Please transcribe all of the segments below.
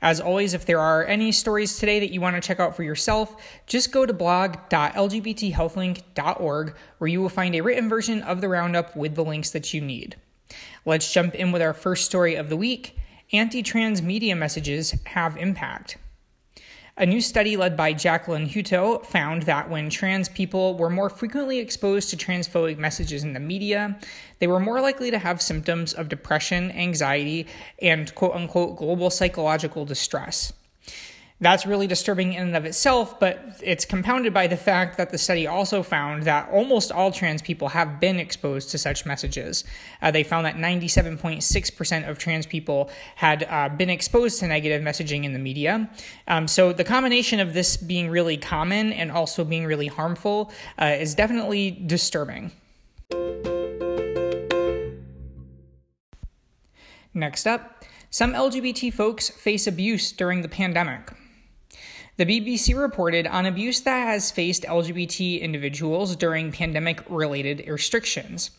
As always, if there are any stories today that you want to check out for yourself, just go to blog.lgbthealthlink.org where you will find a written version of the roundup with the links that you need. Let's jump in with our first story of the week Anti trans media messages have impact. A new study led by Jacqueline Hutto found that when trans people were more frequently exposed to transphobic messages in the media, they were more likely to have symptoms of depression, anxiety, and quote unquote global psychological distress. That's really disturbing in and of itself, but it's compounded by the fact that the study also found that almost all trans people have been exposed to such messages. Uh, they found that 97.6% of trans people had uh, been exposed to negative messaging in the media. Um, so the combination of this being really common and also being really harmful uh, is definitely disturbing. Next up, some LGBT folks face abuse during the pandemic. The BBC reported on abuse that has faced LGBT individuals during pandemic related restrictions.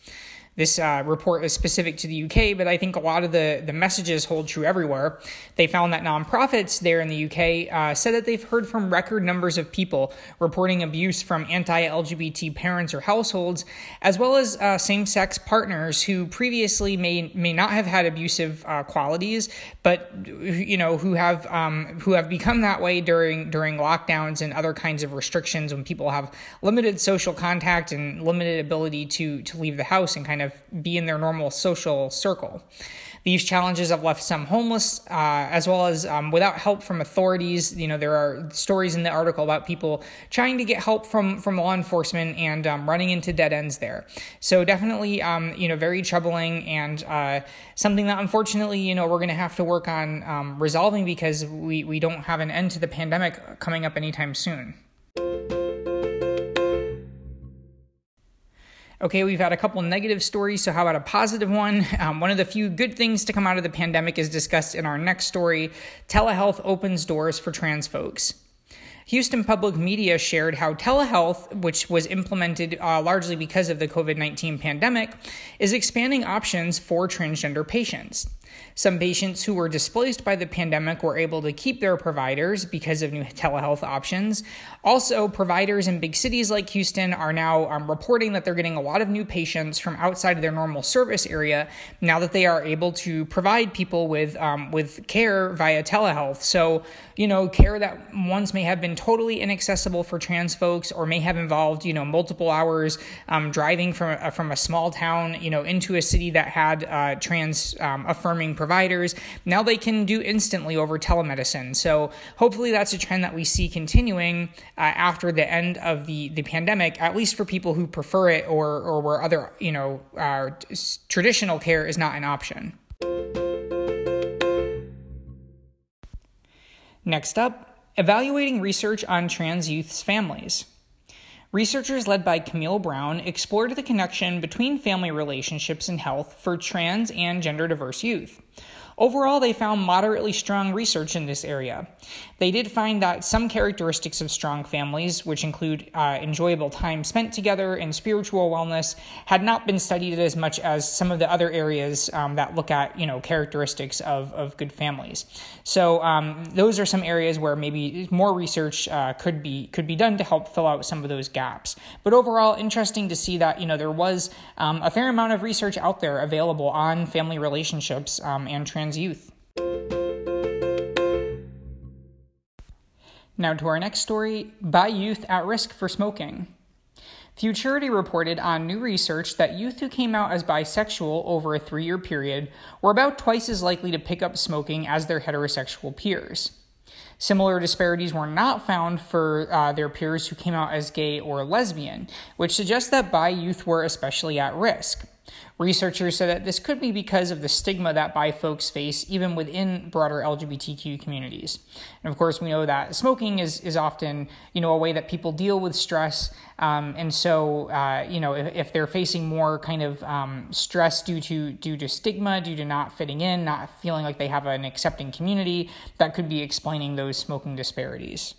This uh, report is specific to the UK, but I think a lot of the, the messages hold true everywhere. They found that nonprofits there in the UK uh, said that they've heard from record numbers of people reporting abuse from anti LGBT parents or households, as well as uh, same sex partners who previously may, may not have had abusive uh, qualities, but you know who have um, who have become that way during during lockdowns and other kinds of restrictions when people have limited social contact and limited ability to to leave the house and kind of of be in their normal social circle. These challenges have left some homeless, uh, as well as um, without help from authorities. You know, there are stories in the article about people trying to get help from from law enforcement and um, running into dead ends there. So definitely, um, you know, very troubling and uh, something that unfortunately, you know, we're going to have to work on um, resolving because we we don't have an end to the pandemic coming up anytime soon. Okay, we've had a couple negative stories, so how about a positive one? Um, one of the few good things to come out of the pandemic is discussed in our next story Telehealth opens doors for trans folks. Houston Public Media shared how telehealth, which was implemented uh, largely because of the COVID 19 pandemic, is expanding options for transgender patients. Some patients who were displaced by the pandemic were able to keep their providers because of new telehealth options. Also, providers in big cities like Houston are now um, reporting that they're getting a lot of new patients from outside of their normal service area now that they are able to provide people with um, with care via telehealth. So, you know, care that once may have been totally inaccessible for trans folks or may have involved, you know, multiple hours um, driving from a, from a small town, you know, into a city that had uh, trans um, providers. Now they can do instantly over telemedicine. So hopefully that's a trend that we see continuing uh, after the end of the, the pandemic, at least for people who prefer it or, or where other, you know, uh, traditional care is not an option. Next up, evaluating research on trans youth's families. Researchers led by Camille Brown explored the connection between family relationships and health for trans and gender diverse youth. Overall, they found moderately strong research in this area. They did find that some characteristics of strong families, which include uh, enjoyable time spent together and spiritual wellness, had not been studied as much as some of the other areas um, that look at you know characteristics of, of good families. So um, those are some areas where maybe more research uh, could be could be done to help fill out some of those gaps. But overall, interesting to see that you know there was um, a fair amount of research out there available on family relationships um, and trans trans youth. Now to our next story Bi Youth at Risk for Smoking. Futurity reported on new research that youth who came out as bisexual over a three year period were about twice as likely to pick up smoking as their heterosexual peers. Similar disparities were not found for uh, their peers who came out as gay or lesbian, which suggests that bi youth were especially at risk. Researchers said that this could be because of the stigma that bi folks face even within broader LGBTQ communities. And of course, we know that smoking is, is often, you know, a way that people deal with stress. Um, and so, uh, you know, if, if, they're facing more kind of um, stress due to due to stigma, due to not fitting in, not feeling like they have an accepting community, that could be explaining those smoking disparities.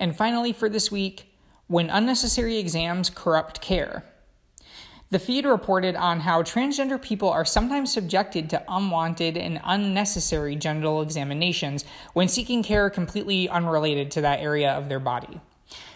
And finally, for this week, when unnecessary exams corrupt care. The feed reported on how transgender people are sometimes subjected to unwanted and unnecessary genital examinations when seeking care completely unrelated to that area of their body.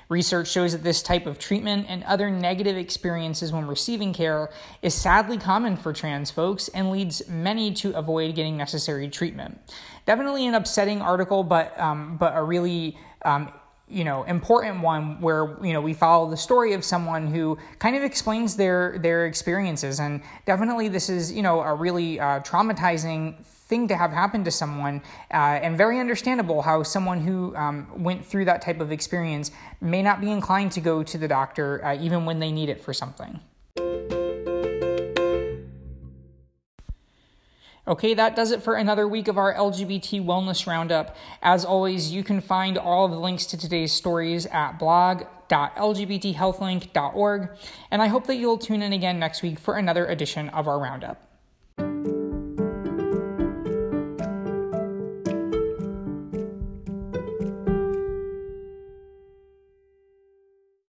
Research shows that this type of treatment and other negative experiences when receiving care is sadly common for trans folks and leads many to avoid getting necessary treatment. Definitely an upsetting article, but um, but a really um, you know important one where you know we follow the story of someone who kind of explains their their experiences. And definitely this is you know a really uh, traumatizing thing to have happen to someone uh, and very understandable how someone who um, went through that type of experience may not be inclined to go to the doctor uh, even when they need it for something Okay, that does it for another week of our LGBT Wellness Roundup. As always, you can find all of the links to today's stories at blog.lgbthealthlink.org, and I hope that you'll tune in again next week for another edition of our Roundup.